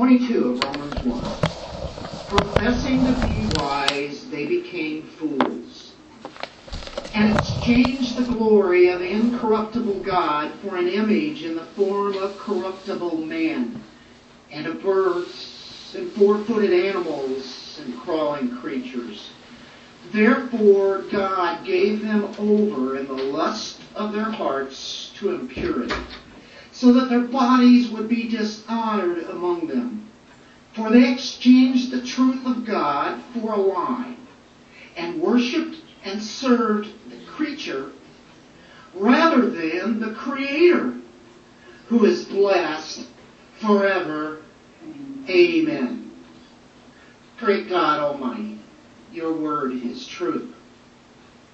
22 of Romans 1. Professing to be wise, they became fools, and exchanged the glory of incorruptible God for an image in the form of corruptible man, and of birds, and four-footed animals, and crawling creatures. Therefore God gave them over in the lust of their hearts to impurity so that their bodies would be dishonored among them. For they exchanged the truth of God for a lie, and worshipped and served the creature rather than the Creator, who is blessed forever. Amen. Great God Almighty, your word is truth.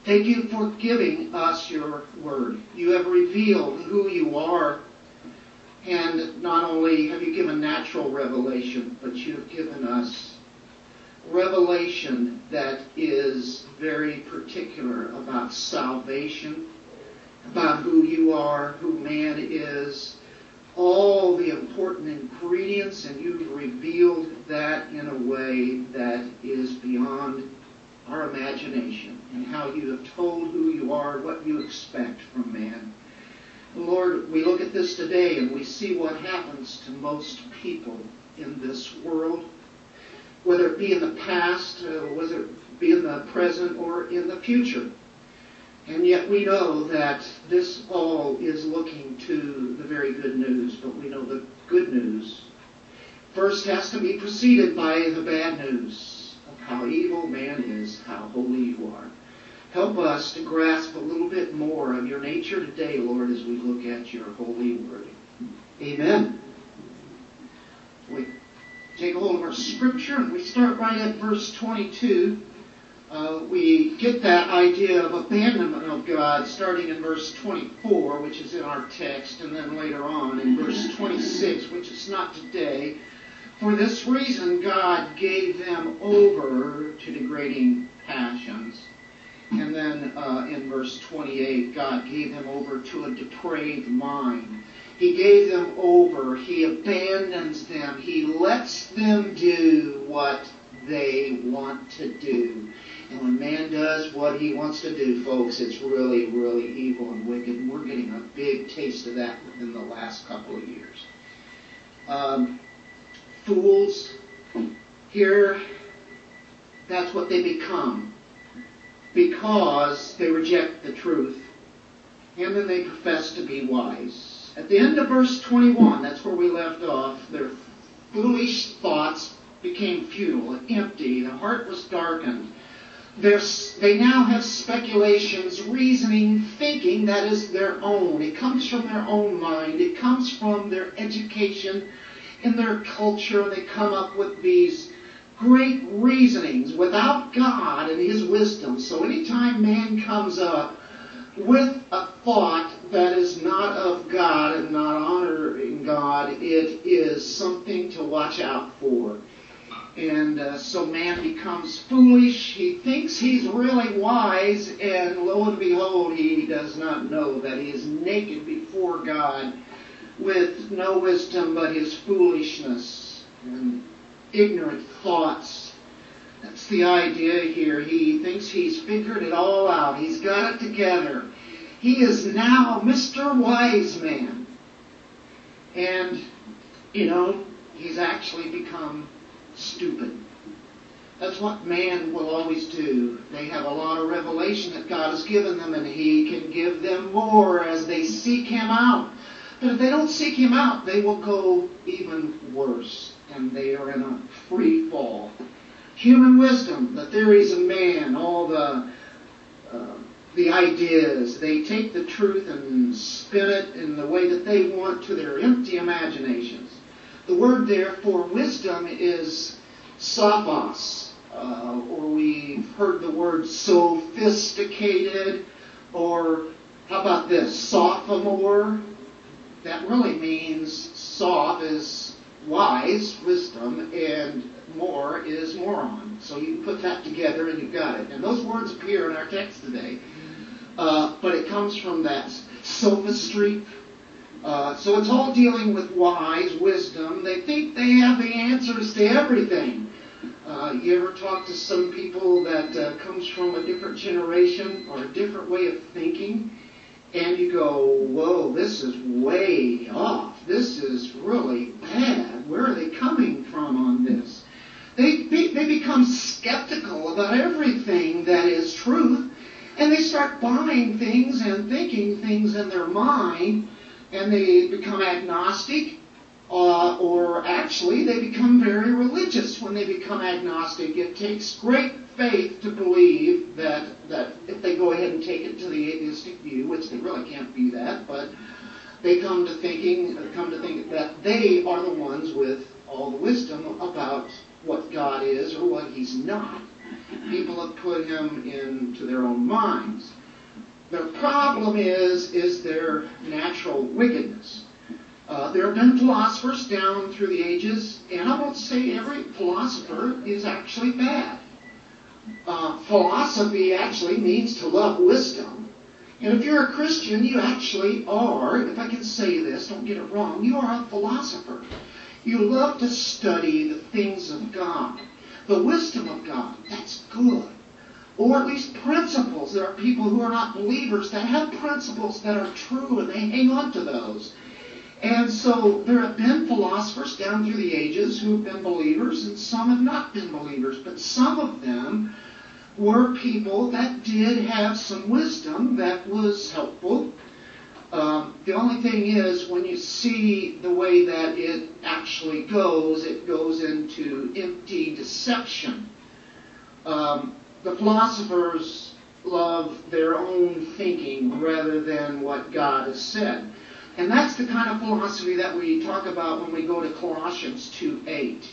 Thank you for giving us your word. You have revealed who you are and not only have you given natural revelation, but you've given us revelation that is very particular about salvation, about who you are, who man is, all the important ingredients, and you've revealed that in a way that is beyond our imagination, and how you have told who you are, what you expect from man. Lord, we look at this today and we see what happens to most people in this world, whether it be in the past, uh, whether it be in the present, or in the future. And yet we know that this all is looking to the very good news, but we know the good news first has to be preceded by the bad news of how evil man is, how holy you are. Help us to grasp a little bit more of your nature today, Lord, as we look at your holy word. Amen. We take a hold of our scripture and we start right at verse 22. Uh, we get that idea of abandonment of God starting in verse 24, which is in our text, and then later on in verse 26, which is not today. For this reason, God gave them over to degrading passions and then uh, in verse 28, God gave them over to a depraved mind. He gave them over. He abandons them. He lets them do what they want to do. And when man does what he wants to do, folks, it's really, really evil and wicked. And we're getting a big taste of that within the last couple of years. Um, fools, here, that's what they become because they reject the truth and then they profess to be wise. At the end of verse 21, that's where we left off, their foolish thoughts became futile, and empty, the heart was darkened. They're, they now have speculations, reasoning, thinking that is their own. It comes from their own mind. It comes from their education and their culture. They come up with these great reasonings without God and His wisdom. So anytime man comes up with a thought that is not of God and not honoring God, it is something to watch out for. And uh, so man becomes foolish. He thinks he's really wise, and lo and behold, he does not know that he is naked before God with no wisdom but his foolishness. And ignorant thoughts. That's the idea here. He thinks he's figured it all out. He's got it together. He is now Mr. Wise Man. And, you know, he's actually become stupid. That's what man will always do. They have a lot of revelation that God has given them, and He can give them more as they seek Him out. But if they don't seek Him out, they will go even worse and they are in a free fall. Human wisdom, the theories of man, all the uh, the ideas, they take the truth and spin it in the way that they want to their empty imaginations. The word there for wisdom is sophos, uh, or we've heard the word sophisticated, or how about this, sophomore? That really means soph is wise, wisdom, and more is moron. So you put that together and you've got it. And those words appear in our text today. Uh, but it comes from that sophistry, Uh, so it's all dealing with wise wisdom. They think they have the answers to everything. Uh, you ever talk to some people that uh, comes from a different generation or a different way of thinking, and you go, "Whoa, this is way off. This is really bad. Where are they coming from on this?" They they become skeptical about everything that is truth, and they start buying things and thinking things in their mind and they become agnostic, uh, or actually they become very religious when they become agnostic. It takes great faith to believe that, that if they go ahead and take it to the atheistic view, which they really can't be that, but they come to thinking, come to think that they are the ones with all the wisdom about what God is or what He's not. People have put Him into their own minds. Their problem is, is their natural wickedness. Uh, there have been philosophers down through the ages, and I won't say every philosopher is actually bad. Uh, philosophy actually means to love wisdom. And if you're a Christian, you actually are, if I can say this, don't get it wrong, you are a philosopher. You love to study the things of God, the wisdom of God. That's good or at least principles. There are people who are not believers that have principles that are true and they hang on to those. And so there have been philosophers down through the ages who have been believers and some have not been believers, but some of them were people that did have some wisdom that was helpful. Um, the only thing is, when you see the way that it actually goes, it goes into empty deception. Um, the philosophers love their own thinking rather than what God has said. And that's the kind of philosophy that we talk about when we go to Colossians 2.8.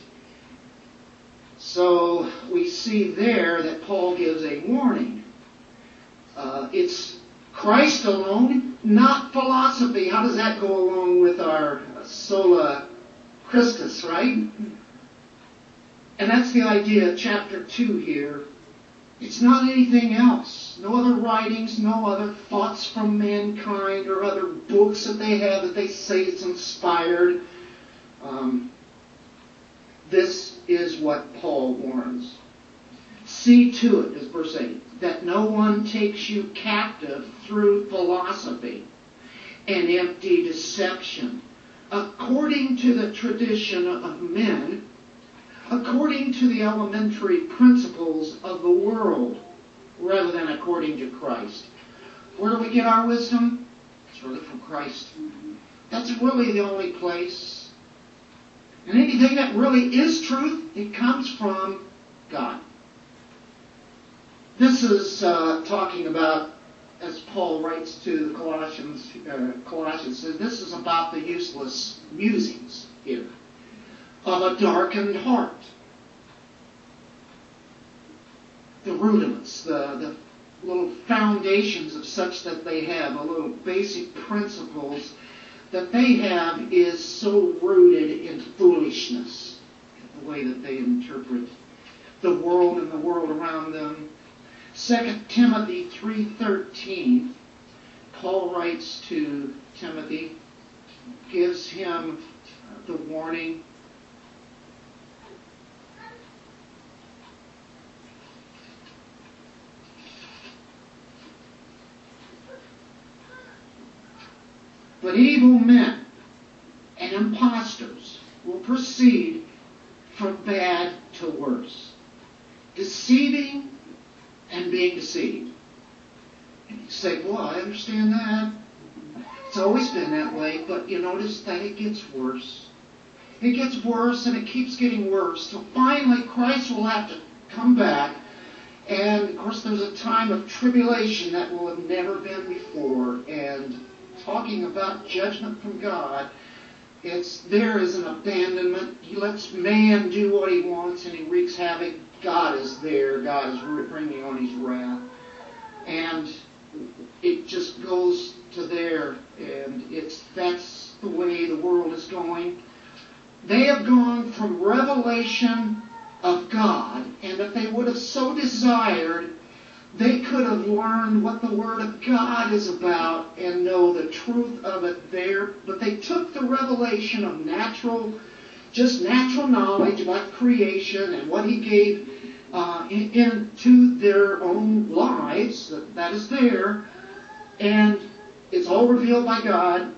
So we see there that Paul gives a warning. Uh, it's Christ alone, not philosophy. How does that go along with our sola Christus, right? And that's the idea of chapter 2 here it's not anything else. No other writings, no other thoughts from mankind or other books that they have that they say it's inspired. Um, this is what Paul warns. See to it, is verse 8, that no one takes you captive through philosophy and empty deception, according to the tradition of men according to the elementary principles of the world rather than according to Christ. Where do we get our wisdom? It's really from Christ. That's really the only place. And anything that really is truth, it comes from God. This is uh, talking about, as Paul writes to the Colossians, uh, Colossians says, this is about the useless musings here of a darkened heart. The rudiments, the, the little foundations of such that they have, the little basic principles that they have is so rooted in foolishness, the way that they interpret the world and the world around them. 2 Timothy 3.13, Paul writes to Timothy, gives him the warning But evil men and impostors will proceed from bad to worse, deceiving and being deceived. And you say, well, I understand that. It's always been that way, but you notice that it gets worse. It gets worse and it keeps getting worse. So finally, Christ will have to come back. And of course, there's a time of tribulation that will have never been before. And talking about judgment from God, it's there is an abandonment. He lets man do what he wants and he wreaks havoc. God is there. God is bringing on his wrath. And it just goes to there. And it's that's the way the world is going. They have gone from revelation of God, and if they would have so desired, They could have learned what the Word of God is about and know the truth of it there, but they took the revelation of natural, just natural knowledge about creation and what He gave uh, into their own lives. That, that is there, and it's all revealed by God.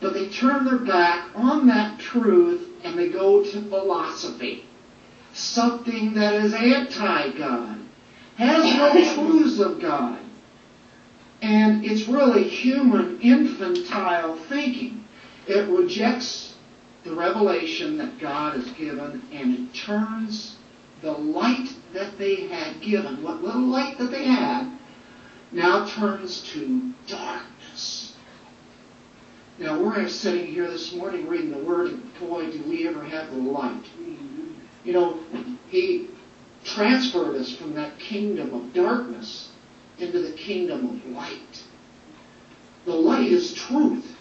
But they turn their back on that truth and they go to philosophy, something that is anti-God has no truths of God. And it's really human infantile thinking. It rejects the revelation that God has given and it turns the light that they had given, what little light that they had, now turns to darkness. Now we're sitting here this morning reading the Word, and boy, do we ever have the light. Mm-hmm. You know, he transferred us from that kingdom of darkness into the kingdom of light. The light is truth.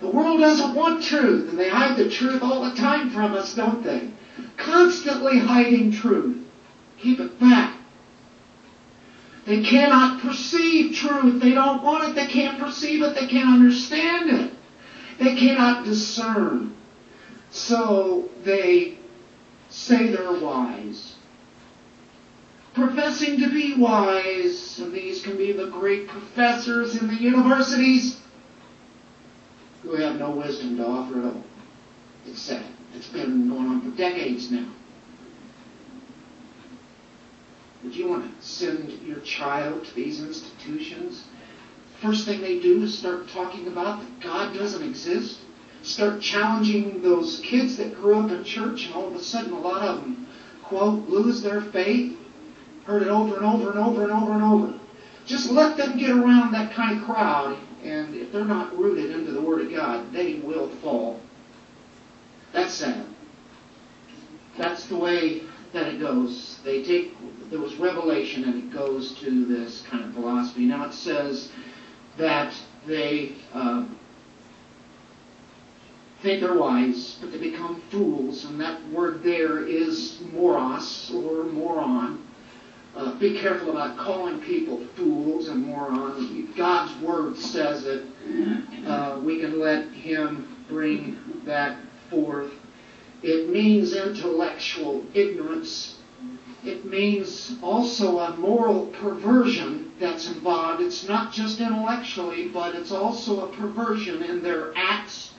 The world doesn't want truth, and they hide the truth all the time from us, don't they? Constantly hiding truth. Keep it back. They cannot perceive truth. They don't want it. They can't perceive it. They can't understand it. They cannot discern. So they say they're wise. Professing to be wise, and these can be the great professors in the universities who have no wisdom to offer at all. It's sad. It's been going on for decades now. Would you want to send your child to these institutions? First thing they do is start talking about that God doesn't exist start challenging those kids that grew up in church, and all of a sudden, a lot of them, quote, lose their faith. Heard it over and over and over and over and over. Just let them get around that kind of crowd, and if they're not rooted into the Word of God, they will fall. That's sad. That's the way that it goes. They take, there was revelation, and it goes to this kind of philosophy. Now it says that they. Um, think they're wise, but they become fools, and that word there is moros or moron. Uh, be careful about calling people fools and morons. God's word says it. Uh, we can let Him bring that forth. It means intellectual ignorance. It means also a moral perversion that's involved. It's not just intellectually, but it's also a perversion in their acts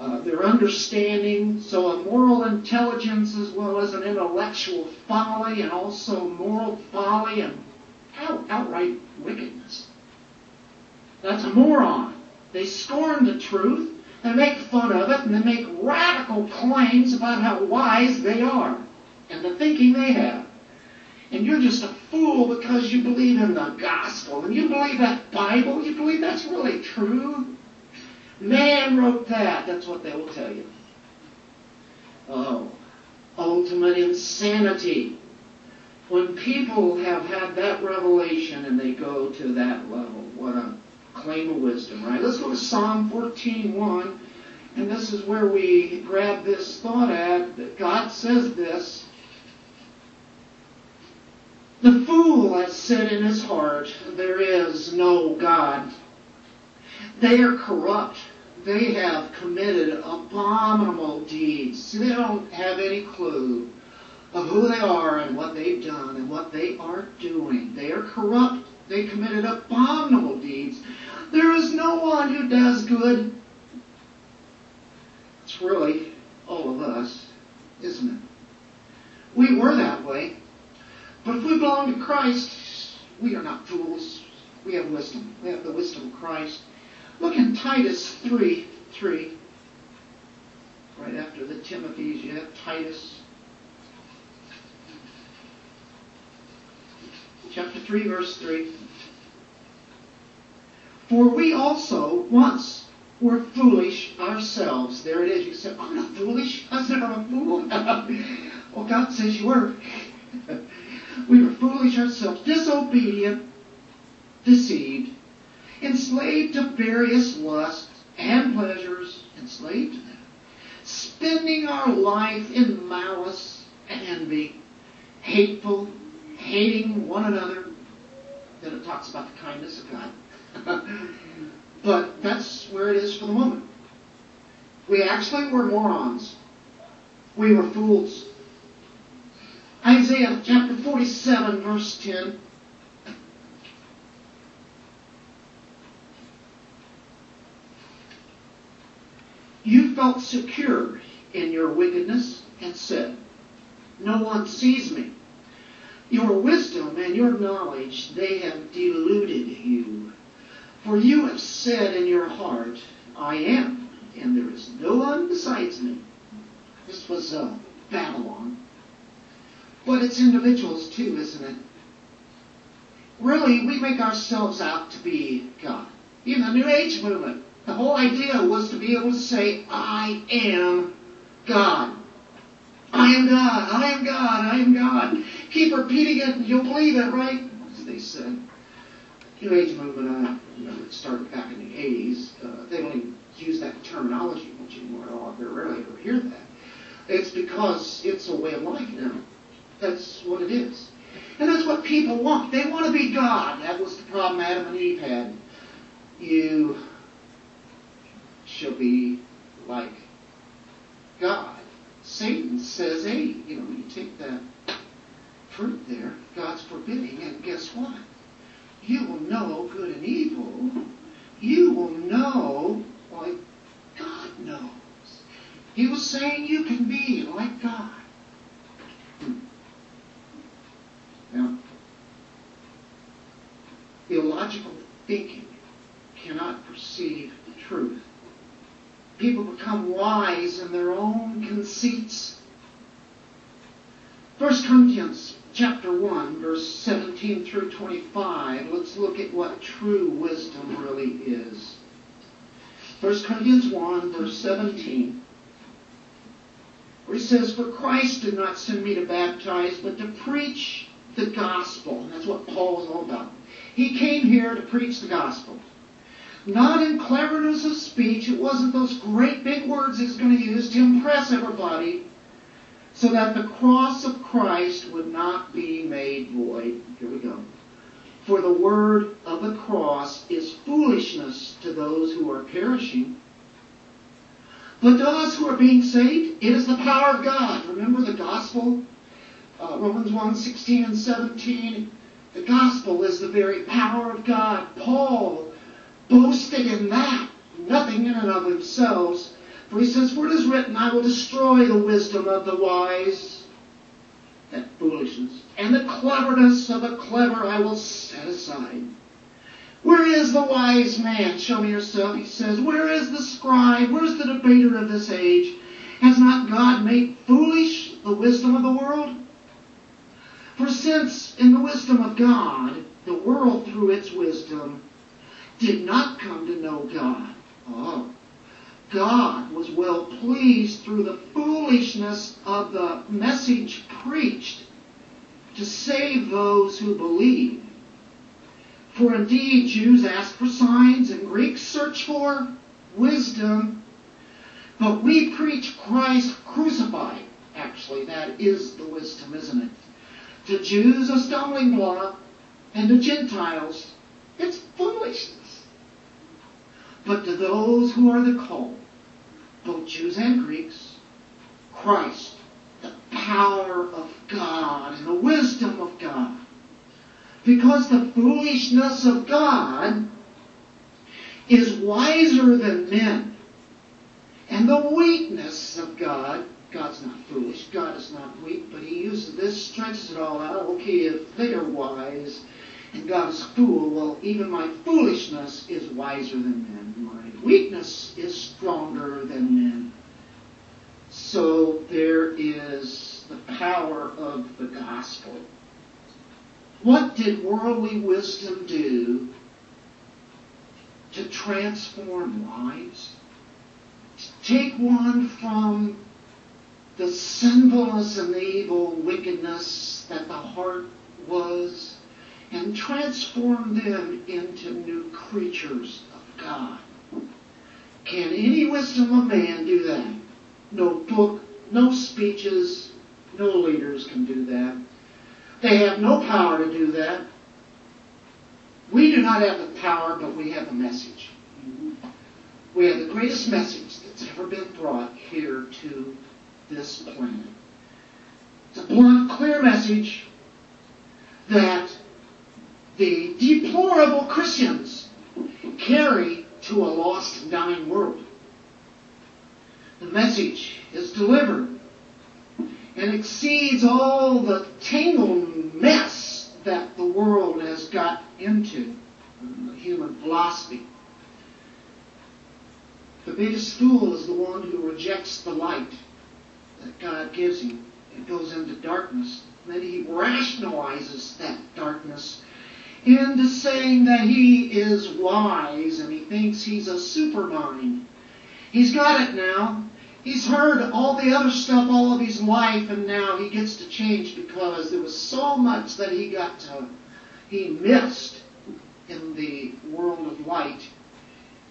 uh, their understanding, so a moral intelligence as well as an intellectual folly and also moral folly and out, outright wickedness. That's a moron. They scorn the truth, they make fun of it, and they make radical claims about how wise they are and the thinking they have. And you're just a fool because you believe in the gospel and you believe that Bible, you believe that's really true. Man wrote that. That's what they will tell you. Oh, ultimate insanity. When people have had that revelation and they go to that level, what a claim of wisdom, right? Let's go to Psalm 14.1. And this is where we grab this thought at that God says this. The fool has said in his heart, There is no God. They are corrupt. They have committed abominable deeds. They don't have any clue of who they are and what they've done and what they are doing. They are corrupt. They committed abominable deeds. There is no one who does good. It's really all of us, isn't it? We were that way. But if we belong to Christ, we are not fools. We have wisdom. We have the wisdom of Christ. Look in Titus 3 3. Right after the Timothy's, you have Titus. Chapter 3, verse 3. For we also once were foolish ourselves. There it is. You say, I'm not foolish. I said, never a fool. well, God says you were. we were foolish ourselves, disobedient, deceived enslaved to various lusts and pleasures, enslaved to them, spending our life in malice and envy, hateful, hating one another. Then it talks about the kindness of God. but that's where it is for the moment. We actually were morons. We were fools. Isaiah chapter 47, verse 10. You felt secure in your wickedness and said, No one sees me. Your wisdom and your knowledge, they have deluded you. For you have said in your heart, I am, and there is no one besides me. This was uh, Babylon. But it's individuals too, isn't it? Really, we make ourselves out to be God. Even the New Age movement, the whole idea was to be able to say, I am God. I am God, I am God, I am God. Keep repeating it and you'll believe it, right? As they said. New Age movement, uh, you know, it started back in the 80s. Uh, they don't even use that terminology much anymore at all. They rarely ever hear that. It's because it's a way of life now. That's what it is. And that's what people want. They want to be God. That was the problem Adam and Eve had. You shall be like God. Satan says, hey, you know, you take that fruit there, God's forbidding, and guess what? You will know good and evil. You will know like God knows. He was saying you can be like God. Hmm. Now, illogical thinking cannot perceive the truth. People become wise in their own conceits. 1 Corinthians chapter 1, verse 17 through 25, let's look at what true wisdom really is. 1 Corinthians 1, verse 17, where he says, For Christ did not send me to baptize, but to preach the gospel. And that's what Paul is all about. He came here to preach the gospel. Not in cleverness of speech. It wasn't those great big words he's going to use to impress everybody so that the cross of Christ would not be made void. Here we go. For the word of the cross is foolishness to those who are perishing. But to us who are being saved, it is the power of God. Remember the gospel? Uh, Romans 1, 16 and 17. The gospel is the very power of God. Paul boasted in that, nothing in and of themselves. For he says, For it is written, I will destroy the wisdom of the wise, that foolishness, and the cleverness of the clever I will set aside. Where is the wise man? Show me yourself, he says. Where is the scribe? Where is the debater of this age? Has not God made foolish the wisdom of the world? For since in the wisdom of God, the world through its wisdom did not come to know God. Oh. God was well pleased through the foolishness of the message preached to save those who believe. For indeed, Jews ask for signs and Greeks search for wisdom. But we preach Christ crucified. Actually, that is the wisdom, isn't it? To Jews, a stumbling block, and to Gentiles, it's foolishness. But to those who are the called, both Jews and Greeks, Christ, the power of God and the wisdom of God. Because the foolishness of God is wiser than men. And the weakness of God, God's not foolish, God is not weak, but He uses this, stretches it all out. Okay, if they are wise, and God is fool, well, even my foolishness is wiser than men. My weakness is stronger than men. So there is the power of the gospel. What did worldly wisdom do to transform lives? Take one from the sinfulness and the evil wickedness that the heart was and transform them into new creatures of God. Can any wisdom of man do that? No book, no speeches, no leaders can do that. They have no power to do that. We do not have the power, but we have the message. We have the greatest message that's ever been brought here to this planet. It's a blunt, clear message that the deplorable Christians carry to a lost dying world. The message is delivered and exceeds all the tangled mess that the world has got into, human philosophy. The biggest fool is the one who rejects the light that God gives him and goes into darkness. Then he rationalizes that darkness into saying that he is wise and he thinks he's a supermind. He's got it now. He's heard all the other stuff all of his life and now he gets to change because there was so much that he got to, he missed in the world of light.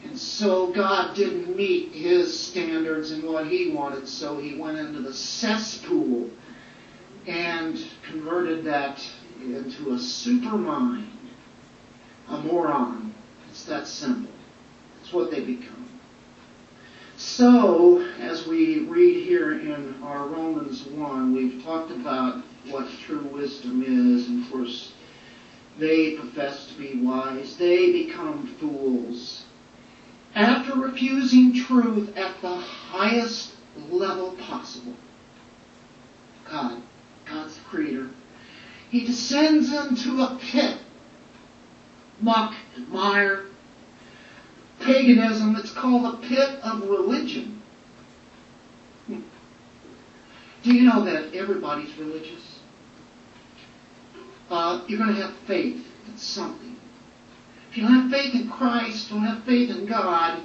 And so God didn't meet his standards and what he wanted, so he went into the cesspool and converted that into a supermind, a moron. It's that simple. It's what they become. So, as we read here in our Romans 1, we've talked about what true wisdom is, and of course, they profess to be wise. They become fools. After refusing truth at the highest level possible, God, God's the creator, he descends into a pit, muck and mire, paganism. It's called the pit of religion. Do you know that everybody's religious? Uh, you're going to have faith in something. If you don't have faith in Christ, don't have faith in God,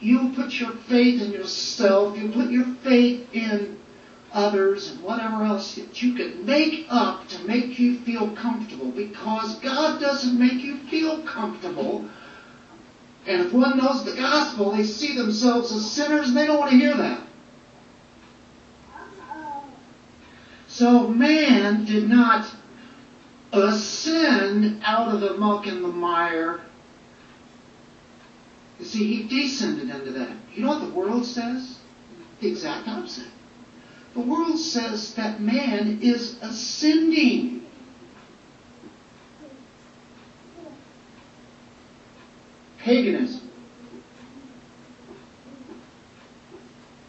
you put your faith in yourself, you put your faith in others and whatever else that you can make up to make you feel comfortable because God doesn't make you feel comfortable. And if one knows the gospel, they see themselves as sinners and they don't want to hear that. So man did not ascend out of the muck and the mire. You see, he descended into that. You know what the world says? The exact opposite. The world says that man is ascending. Paganism.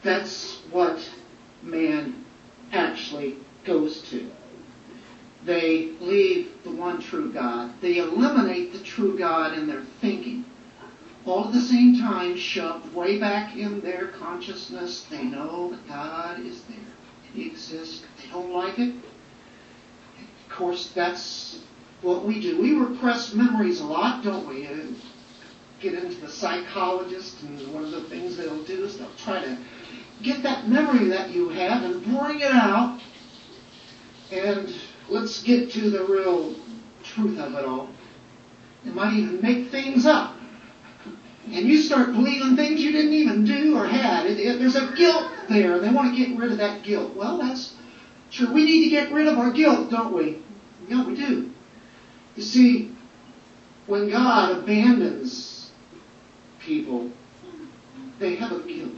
That's what man actually goes to. They leave the one true God. They eliminate the true God in their thinking. All at the same time, shoved way back in their consciousness, they know that God is there. He exists. They don't like it. Of course, that's what we do. We repress memories a lot, don't we? Get into the psychologist, and one of the things they'll do is they'll try to get that memory that you have and bring it out. And let's get to the real truth of it all. They might even make things up. And you start believing things you didn't even do or had. It, it, there's a guilt there. They want to get rid of that guilt. Well, that's sure. We need to get rid of our guilt, don't we? Yeah, we do. You see, when God abandons people, they have a guilt.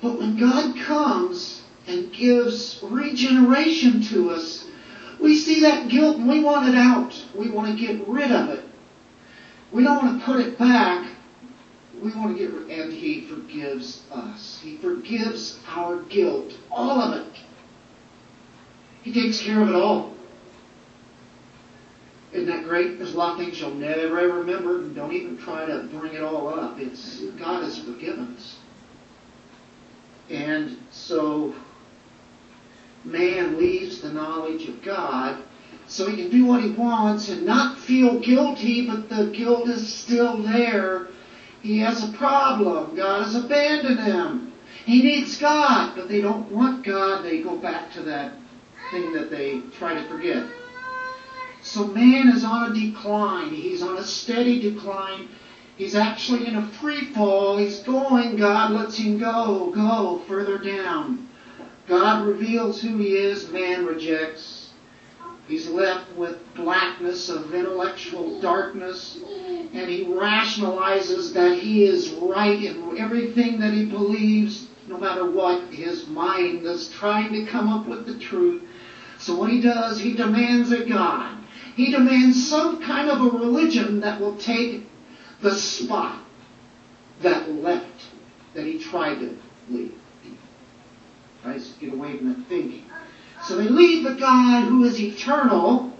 But when God comes and gives regeneration to us, we see that guilt and we want it out. We want to get rid of it. We don't want to put it back. We want to get rid, and He forgives us. He forgives our guilt, all of it. He takes care of it all. Isn't that great? There's a lot of things you'll never ever remember, and don't even try to bring it all up. It's God has forgiven us. And so man leaves the knowledge of God so he can do what he wants and not feel guilty, but the guilt is still there. He has a problem. God has abandoned him. He needs God, but they don't want God. They go back to that thing that they try to forget. So man is on a decline. He's on a steady decline. He's actually in a free fall. He's going. God lets him go, go further down. God reveals who he is, man rejects. He's left with blackness of intellectual darkness, and he rationalizes that he is right in everything that he believes, no matter what. His mind is trying to come up with the truth. So what he does, he demands a God. He demands some kind of a religion that will take the spot that left, that he tried to leave. Tries to get away from that thinking. So they leave the God who is eternal,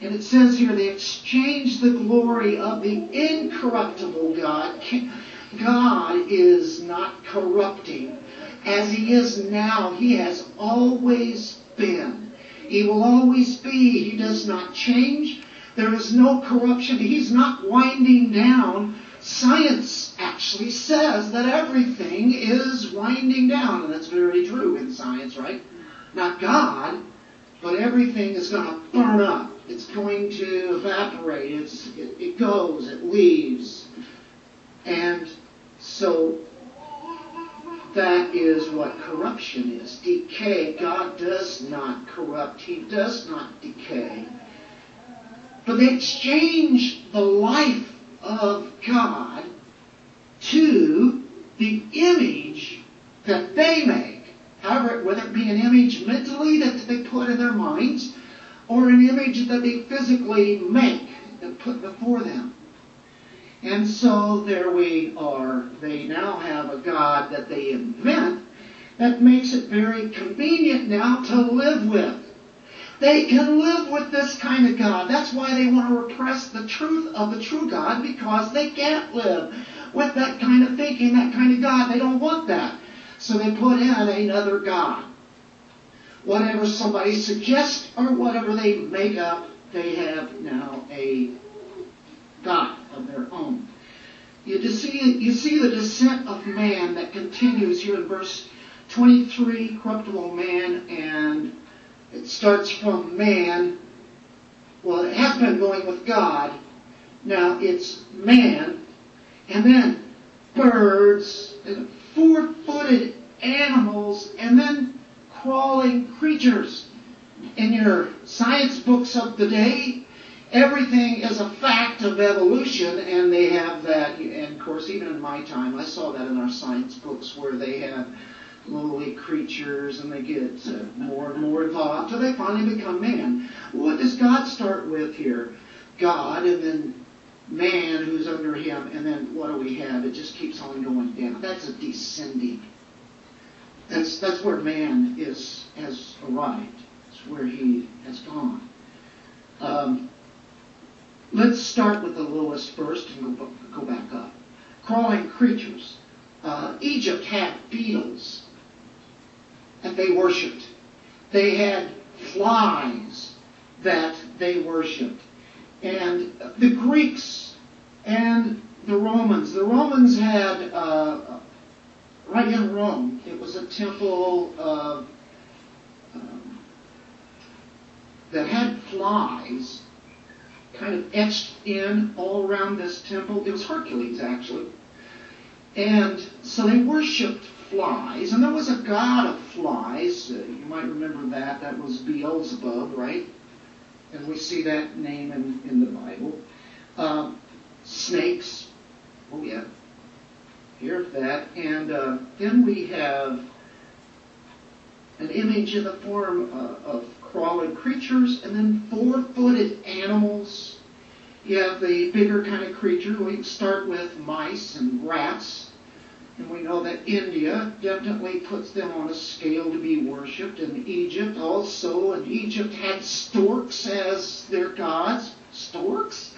and it says here they exchange the glory of the incorruptible God. God is not corrupting. As he is now, he has always been. He will always be. He does not change. There is no corruption. He's not winding down. Science actually says that everything is winding down, and that's very true in science, right? Not God, but everything is going to burn up. It's going to evaporate. It's, it, it goes, it leaves. And so that is what corruption is. Decay. God does not corrupt. He does not decay. But they exchange the life of God to the image that they make. However, whether it be an image mentally that they put in their minds, or an image that they physically make and put before them. And so there we are. They now have a God that they invent that makes it very convenient now to live with. They can live with this kind of God. That's why they want to repress the truth of the true God because they can't live with that kind of thinking, that kind of God. They don't want that. So they put in another God. Whatever somebody suggests or whatever they make up, they have now a God of their own. You see, you see the descent of man that continues here in verse 23, corruptible man, and it starts from man. Well, it has been going with God. Now it's man, and then birds, and four-footed animals, and then crawling creatures. In your science books of the day, everything is a fact of evolution, and they have that. And of course, even in my time, I saw that in our science books where they have lowly creatures and they get uh, more and more evolved until they finally become man. What does God start with here? God, and then man who's under him, and then what do we have? It just keeps on going down. That's a descending. That's that's where man is has arrived. It's where he has gone. Um, let's start with the lowest first and go, go back up. Crawling creatures. Uh, Egypt had beetles that they worshipped. They had flies that they worshipped. And the Greeks and the Romans, the Romans had, uh, right in Rome, it was a temple of, um, that had flies kind of etched in all around this temple. It was Hercules, actually. And so they worshipped flies, and there was a god of flies. Uh, you might remember that. That was Beelzebub, right? And we see that name in, in the Bible. Um, snakes. Oh, yeah. Hear that. And uh, then we have an image in the form uh, of crawling creatures, and then four-footed animals. You have the bigger kind of creature. We start with mice and rats. And we know that India definitely puts them on a scale to be worshipped, and Egypt also. And Egypt had storks as their gods. Storks?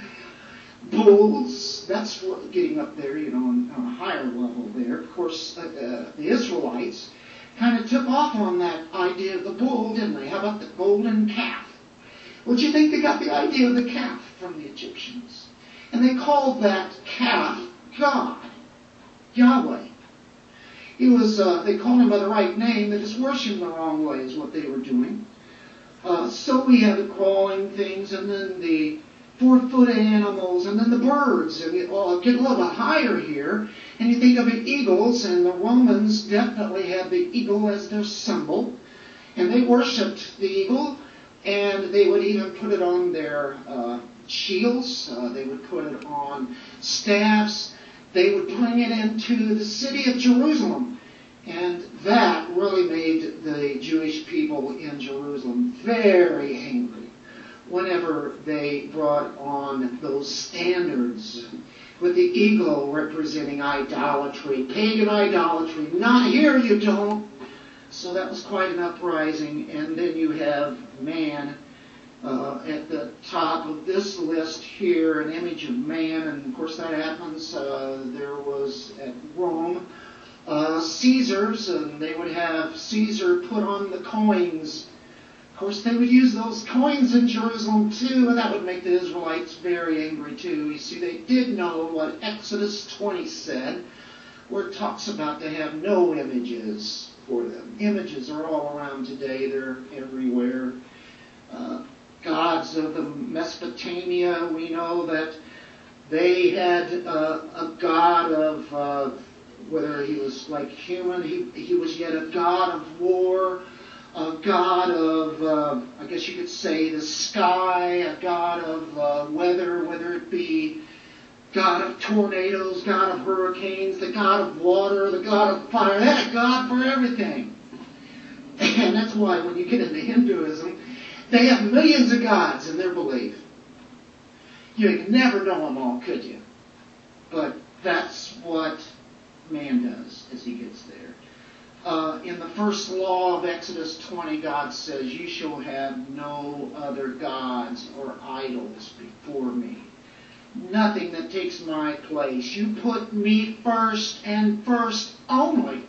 Bulls. That's what, getting up there, you know, on, on a higher level there. Of course, uh, uh, the Israelites kind of took off on that idea of the bull, didn't they? How about the golden calf? What do you think they got the idea of the calf from the Egyptians? And they called that calf God. Yahweh. He was, uh, they called him by the right name, they just worshiped him the wrong way is what they were doing. Uh, so we had the crawling things and then the four-footed animals and then the birds. And it, well, get a little bit higher here. And you think of the eagles, and the Romans definitely had the eagle as their symbol. And they worshipped the eagle, and they would even put it on their uh, shields. Uh, they would put it on staffs. They would bring it into the city of Jerusalem. And that really made the Jewish people in Jerusalem very angry whenever they brought on those standards with the eagle representing idolatry, pagan idolatry. Not here, you don't. So that was quite an uprising. And then you have man uh, at the top of this list here, an image of man. And of course, that happens. Uh, there was at Rome uh, Caesars, and they would have Caesar put on the coins of course, they would use those coins in Jerusalem too, and that would make the Israelites very angry too. You see, they did know what Exodus 20 said, where it talks about to have no images for them. Images are all around today, they're everywhere. Uh, gods of the Mesopotamia, we know that they had uh, a god of, uh, whether he was like human, he, he was yet a god of war a god of, uh, I guess you could say, the sky, a god of uh, weather, whether it be God of tornadoes, God of hurricanes, the God of water, the God of fire. A God for everything. And that's why when you get into Hinduism, they have millions of gods in their belief. You could never know them all, could you? But that's what man does as he gets there uh, in the first law of Exodus 20, God says, You shall have no other gods or idols before me. Nothing that takes my place. You put me first and first only.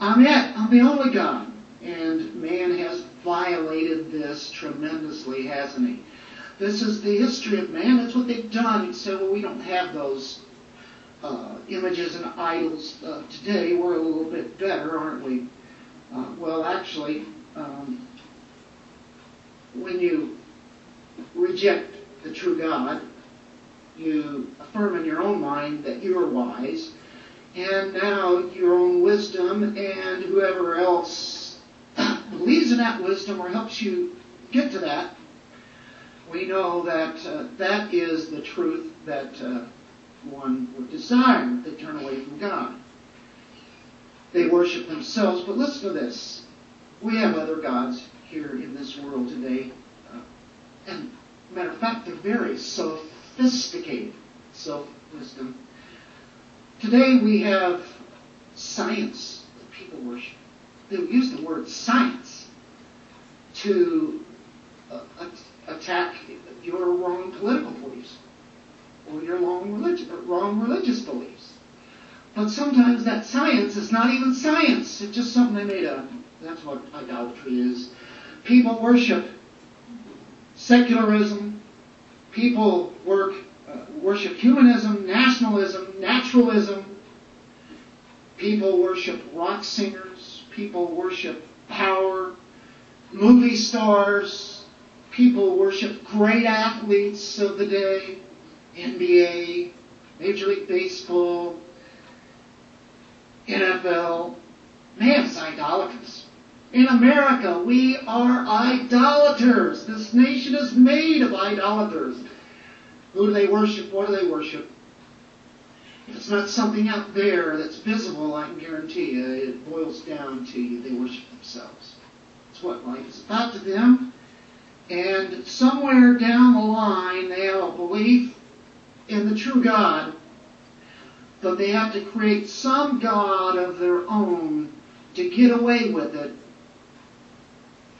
I'm it. I'm the only God. And man has violated this tremendously, hasn't he? This is the history of man. That's what they've done. You say, well, we don't have those uh, images and idols uh, today, we're a little bit better, aren't we? Uh, well, actually, um, when you reject the true God, you affirm in your own mind that you are wise, and now your own wisdom and whoever else believes in that wisdom or helps you get to that, we know that uh, that is the truth that uh, one would desire if they turn away from God. They worship themselves, but listen to this. We have other gods here in this world today. Uh, and matter of fact, they're very sophisticated self-wisdom. Today we have science that people worship. They use the word science to uh, attack your wrong political beliefs or your wrong, wrong religious beliefs. But sometimes that science is not even science. It's just something they made up. That's what idolatry is. People worship secularism. People work, uh, worship humanism, nationalism, naturalism. People worship rock singers. People worship power, movie stars. People worship great athletes of the day. NBA, Major League Baseball, NFL. Man, it's idolatrous. In America, we are idolaters. This nation is made of idolaters. Who do they worship? What do they worship? It's not something out there that's visible, I can guarantee you, it boils down to. They worship themselves. It's what life is about to them. And somewhere down the line, they have a belief in the true God, but they have to create some God of their own to get away with it,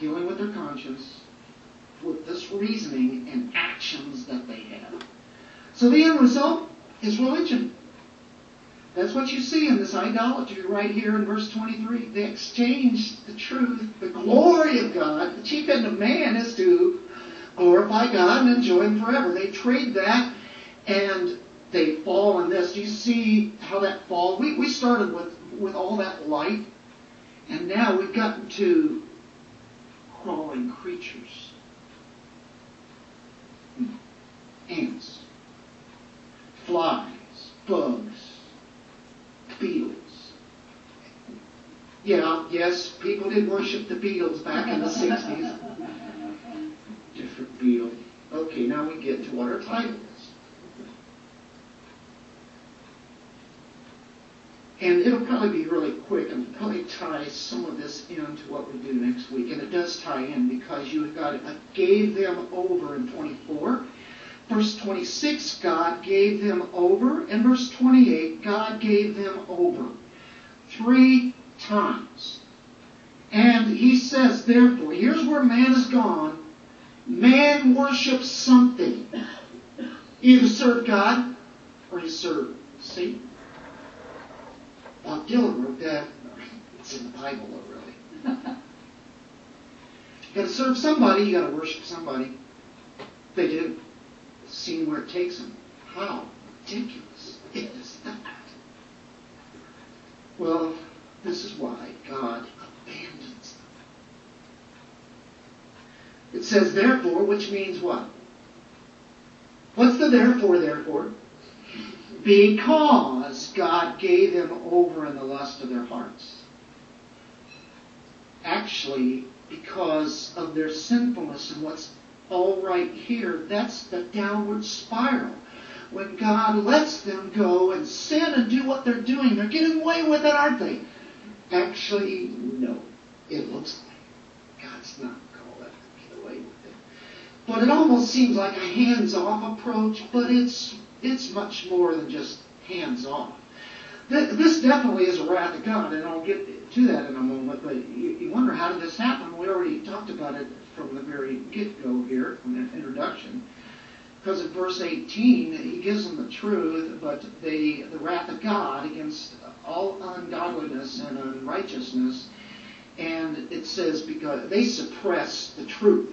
dealing with their conscience, with this reasoning and actions that they have. So the end result is religion. That's what you see in this idolatry right here in verse 23. They exchange the truth, the glory of God. The chief end of man is to glorify God and enjoy Him forever. They trade that and they fall in this. Do you see how that fall? We, we started with, with all that light, and now we've gotten to crawling creatures. Ants, flies, bugs, beetles. Yeah, yes, people did worship the Beatles back in the 60s. Different Beatle. Okay, now we get to what our title is. And it'll probably be really quick and probably tie some of this into what we do next week. And it does tie in because you got. I gave them over in 24. Verse 26, God gave them over. And verse 28, God gave them over. Three times. And he says, therefore, here's where man is gone. Man worships something. Either serve God or he serve Satan. Bob Dylan wrote that. It's in the Bible, really. you got to serve somebody. You got to worship somebody. They do. Seeing where it takes them. How ridiculous is that? Well, this is why God abandons them. It says therefore, which means what? What's the therefore, therefore? Because God gave them over in the lust of their hearts. Actually, because of their sinfulness and what's all right here, that's the downward spiral. When God lets them go and sin and do what they're doing, they're getting away with it, aren't they? Actually, no. It looks like God's not going to let them get away with it. But it almost seems like a hands-off approach, but it's it's much more than just hands-off. This definitely is a wrath of God, and I'll get to that in a moment, but you wonder how did this happen? We already talked about it from the very get-go here, from the introduction. Because in verse 18, he gives them the truth, but they, the wrath of God against all ungodliness and unrighteousness. And it says because they suppress the truth.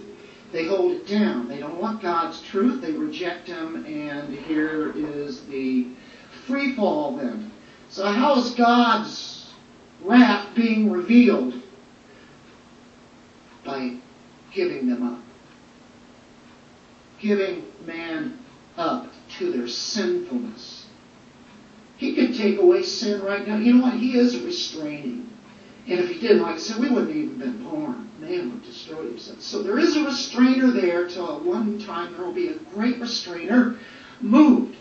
They hold it down. They don't want God's truth. They reject Him. And here is the free fall then. So how is God's wrath being revealed? By giving them up. Giving man up to their sinfulness. He could take away sin right now. You know what? He is restraining. And if he didn't, like I said, we wouldn't have even been born. Man would destroy himself. So there is a restrainer there till one time there will be a great restrainer moved.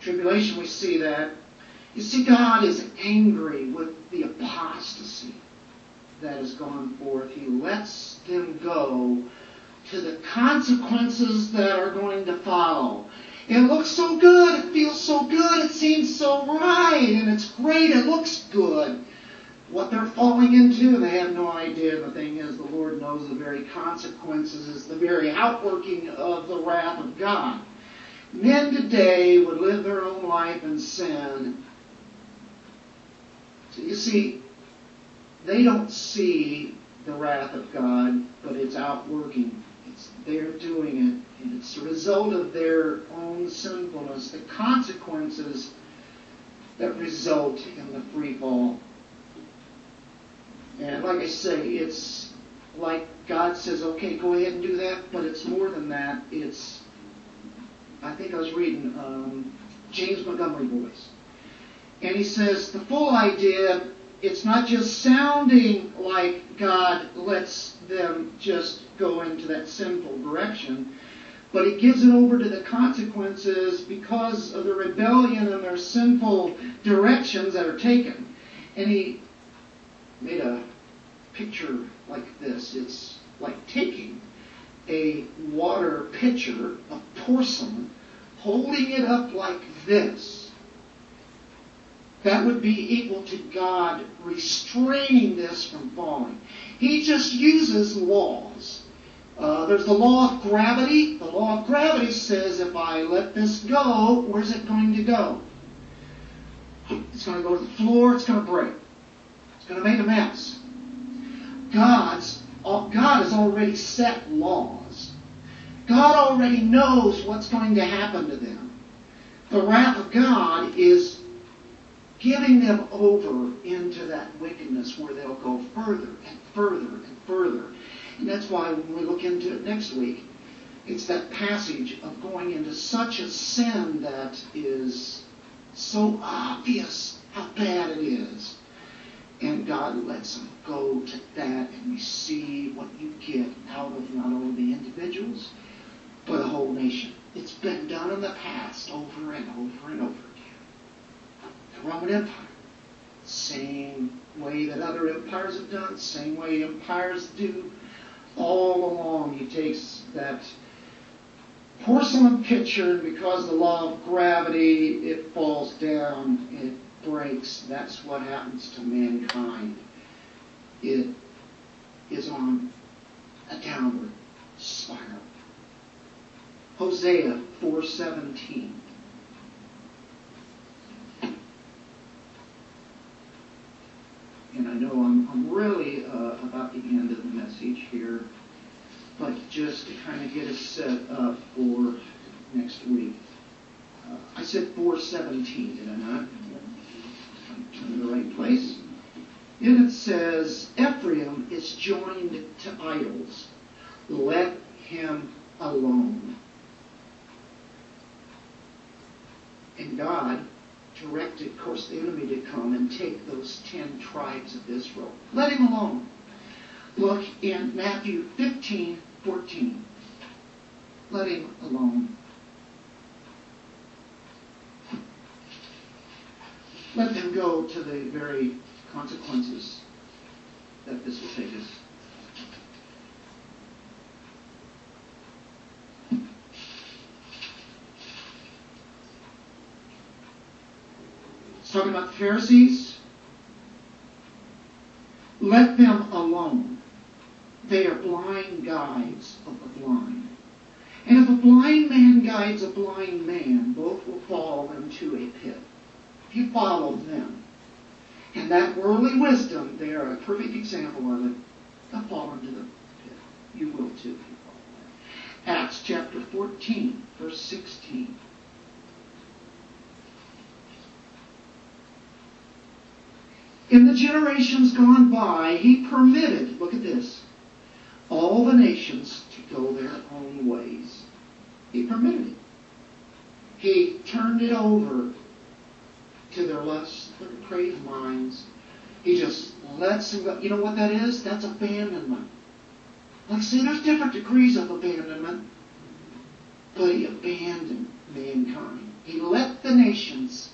Tribulation, we see that. You see, God is angry with the apostasy that has gone forth. He lets them go to the consequences that are going to follow. It looks so good. It feels so good. It seems so right. And it's great. It looks good. What they're falling into, they have no idea. The thing is, the Lord knows the very consequences. It's the very outworking of the wrath of God. Men today would live their own life in sin. So you see, they don't see the wrath of God, but it's outworking. It's they're doing it, and it's a result of their own sinfulness, the consequences that result in the free fall. And like I say, it's like God says, okay, go ahead and do that, but it's more than that. It's, I think I was reading um, James Montgomery Boice. And he says the full idea, it's not just sounding like God lets them just go into that sinful direction, but it gives it over to the consequences because of the rebellion and their sinful directions that are taken. And he made a picture like this. It's like taking a water pitcher of porcelain, holding it up like this. That would be equal to God restraining this from falling. He just uses laws. Uh, there's the law of gravity. The law of gravity says if I let this go, where's it going to go? It's going to go to the floor. It's going to break. It's going to make a mess. God's God has already set laws. God already knows what's going to happen to them. The wrath of God is giving them over into that wickedness where they'll go further and further and further. And that's why when we look into it next week, it's that passage of going into such a sin that is so obvious how bad it is. And God lets them go to that and we see what you get out of not only the individuals, but the whole nation. It's been done in the past over and over and over. The Roman Empire, same way that other empires have done, same way empires do. All along, he takes that porcelain pitcher, and because the law of gravity, it falls down, it breaks. That's what happens to mankind. It is on a downward spiral. Hosea 4:17. And I know I'm, I'm really uh, about the end of the message here, but just to kind of get us set up for next week. Uh, I said 417, did I not? I'm in the right place. And it says, Ephraim is joined to idols. Let him alone. And God directed, course, the enemy to come and take those ten tribes of Israel. Let him alone. Look in Matthew 15, 14. Let him alone. Let them go to the very consequences that this will take us. Talking about the Pharisees. Let them alone. They are blind guides of the blind. And if a blind man guides a blind man, both will fall into a pit. If you follow them. And that worldly wisdom, they are a perfect example of it. They'll fall into the pit. You will too if you follow that. Acts chapter 14, verse 16. In the generations gone by, he permitted, look at this, all the nations to go their own ways. He permitted it. He turned it over to their lusts, their depraved minds. He just lets them go. You know what that is? That's abandonment. Like, see, there's different degrees of abandonment. But he abandoned mankind. He let the nations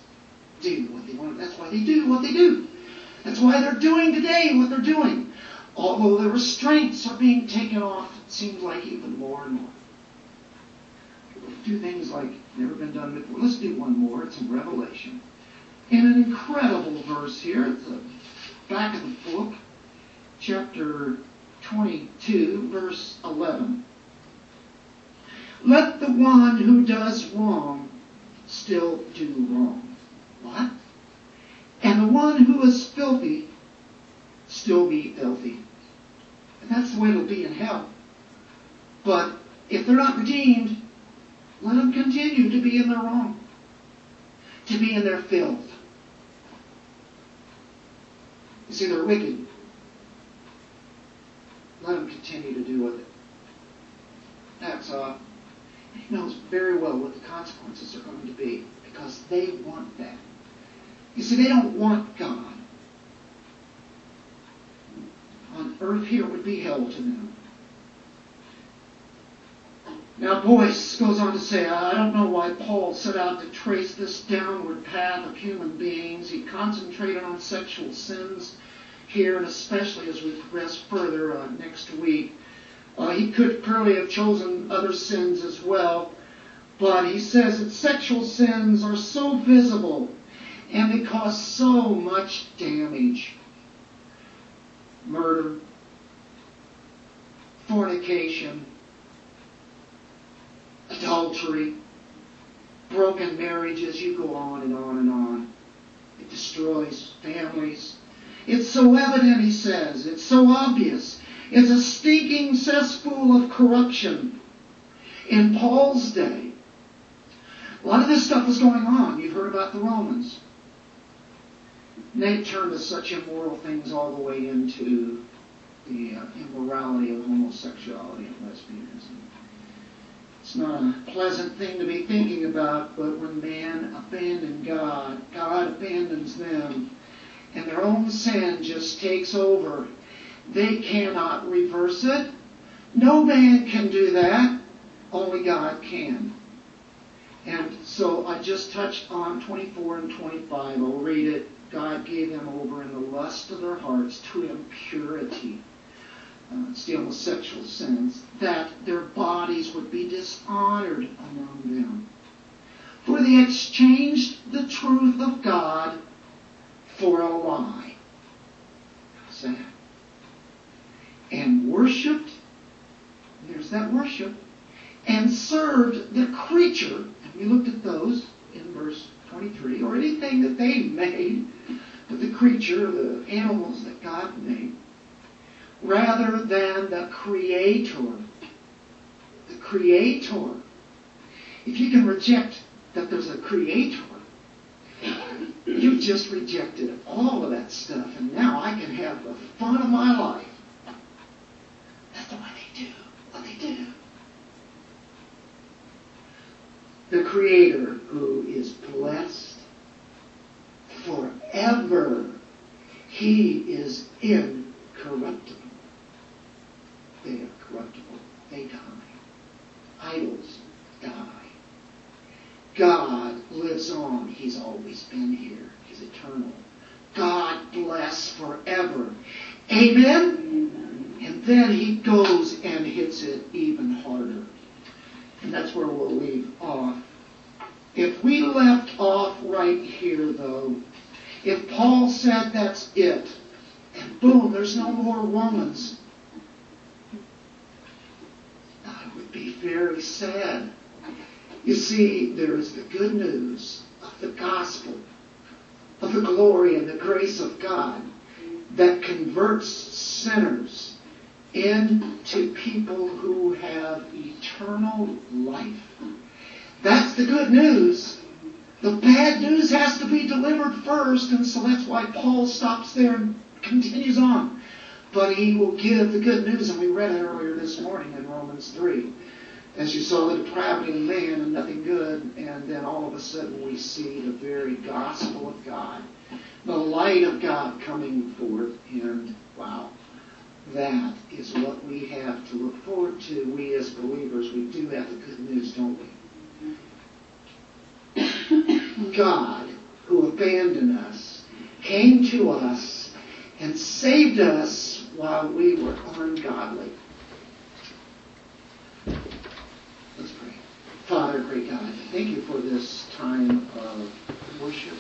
do what they wanted. That's why they do what they do. That's why they're doing today what they're doing. Although the restraints are being taken off, it seems like even more and more. Do things like never been done before. Let's do one more. It's in Revelation. In an incredible verse here at the back of the book, chapter 22, verse 11. Let the one who does wrong still do wrong. What? One who is filthy still be filthy. And that's the way it'll be in hell. But if they're not redeemed, let them continue to be in their wrong, to be in their filth. You see, they're wicked. Let them continue to do with it. That's uh, he knows very well what the consequences are going to be because they want that. You see, they don't want God. On earth here would be hell to them. Now, Boice goes on to say, I don't know why Paul set out to trace this downward path of human beings. He concentrated on sexual sins here, and especially as we progress further uh, next week. Uh, he could clearly have chosen other sins as well, but he says that sexual sins are so visible and it cause so much damage. Murder, fornication, adultery, broken marriages, you go on and on and on. It destroys families. It's so evident, he says. It's so obvious. It's a stinking cesspool of corruption. In Paul's day, a lot of this stuff was going on. You've heard about the Romans. Turned to such immoral things all the way into the uh, immorality of homosexuality and lesbianism. It's not a pleasant thing to be thinking about, but when man abandoned God, God abandons them. and their own sin just takes over, they cannot reverse it. No man can do that. Only God can. And so I just touched on 24 and 25. I'll read it. God gave them over in the lust of their hearts to impurity, uh, still sexual sins, that their bodies would be dishonored among them. For they exchanged the truth of God for a lie. And worshipped, there's that worship, and served the creature, and we looked at those in verse 23, or anything that they made, but the creature, the animals that God made, rather than the Creator. The Creator. If you can reject that there's a Creator, you just rejected all of that stuff, and now I can have the fun of my life. That's the way they do what they do. The Creator is blessed forever. He is incorruptible. They are corruptible. They die. Idols die. God lives on. He's always been here. He's eternal. God bless forever. Amen? And then he goes and hits it even harder. And that's where we'll leave off. If we left off right here, though, if Paul said that's it, and boom, there's no more Romans, I would be very sad. You see, there is the good news of the gospel, of the glory and the grace of God that converts sinners into people who have eternal life. That's the good news. The bad news has to be delivered first, and so that's why Paul stops there and continues on. But he will give the good news, and we read it earlier this morning in Romans 3. As you saw the depravity of man and nothing good, and then all of a sudden we see the very gospel of God, the light of God coming forth, and wow, that is what we have to look forward to. We as believers, we do have the good news, don't we? God, who abandoned us, came to us and saved us while we were ungodly. Let's pray. Father, great God, thank you for this time of worship,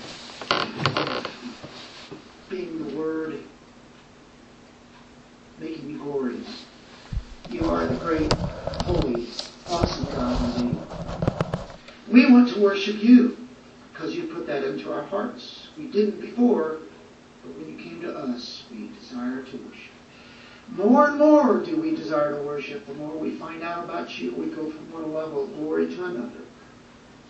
being the Word, making you glorious. You are the great, holy, awesome God. We want to worship you because you put that into our hearts. We didn't before, but when you came to us, we desire to worship. More and more do we desire to worship. The more we find out about you, we go from one level of glory to another.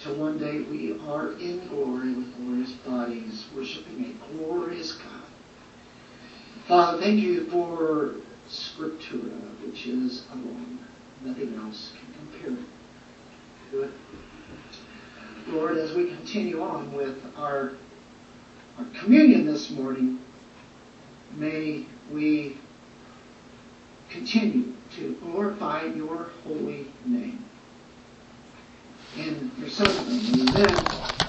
Till one day we are in glory with glorious bodies, worshiping a glorious God. Father, thank you for Scriptura, which is alone. Nothing else can compare to it. Lord, as we continue on with our, our communion this morning, may we continue to glorify your holy name. In your son's name, amen.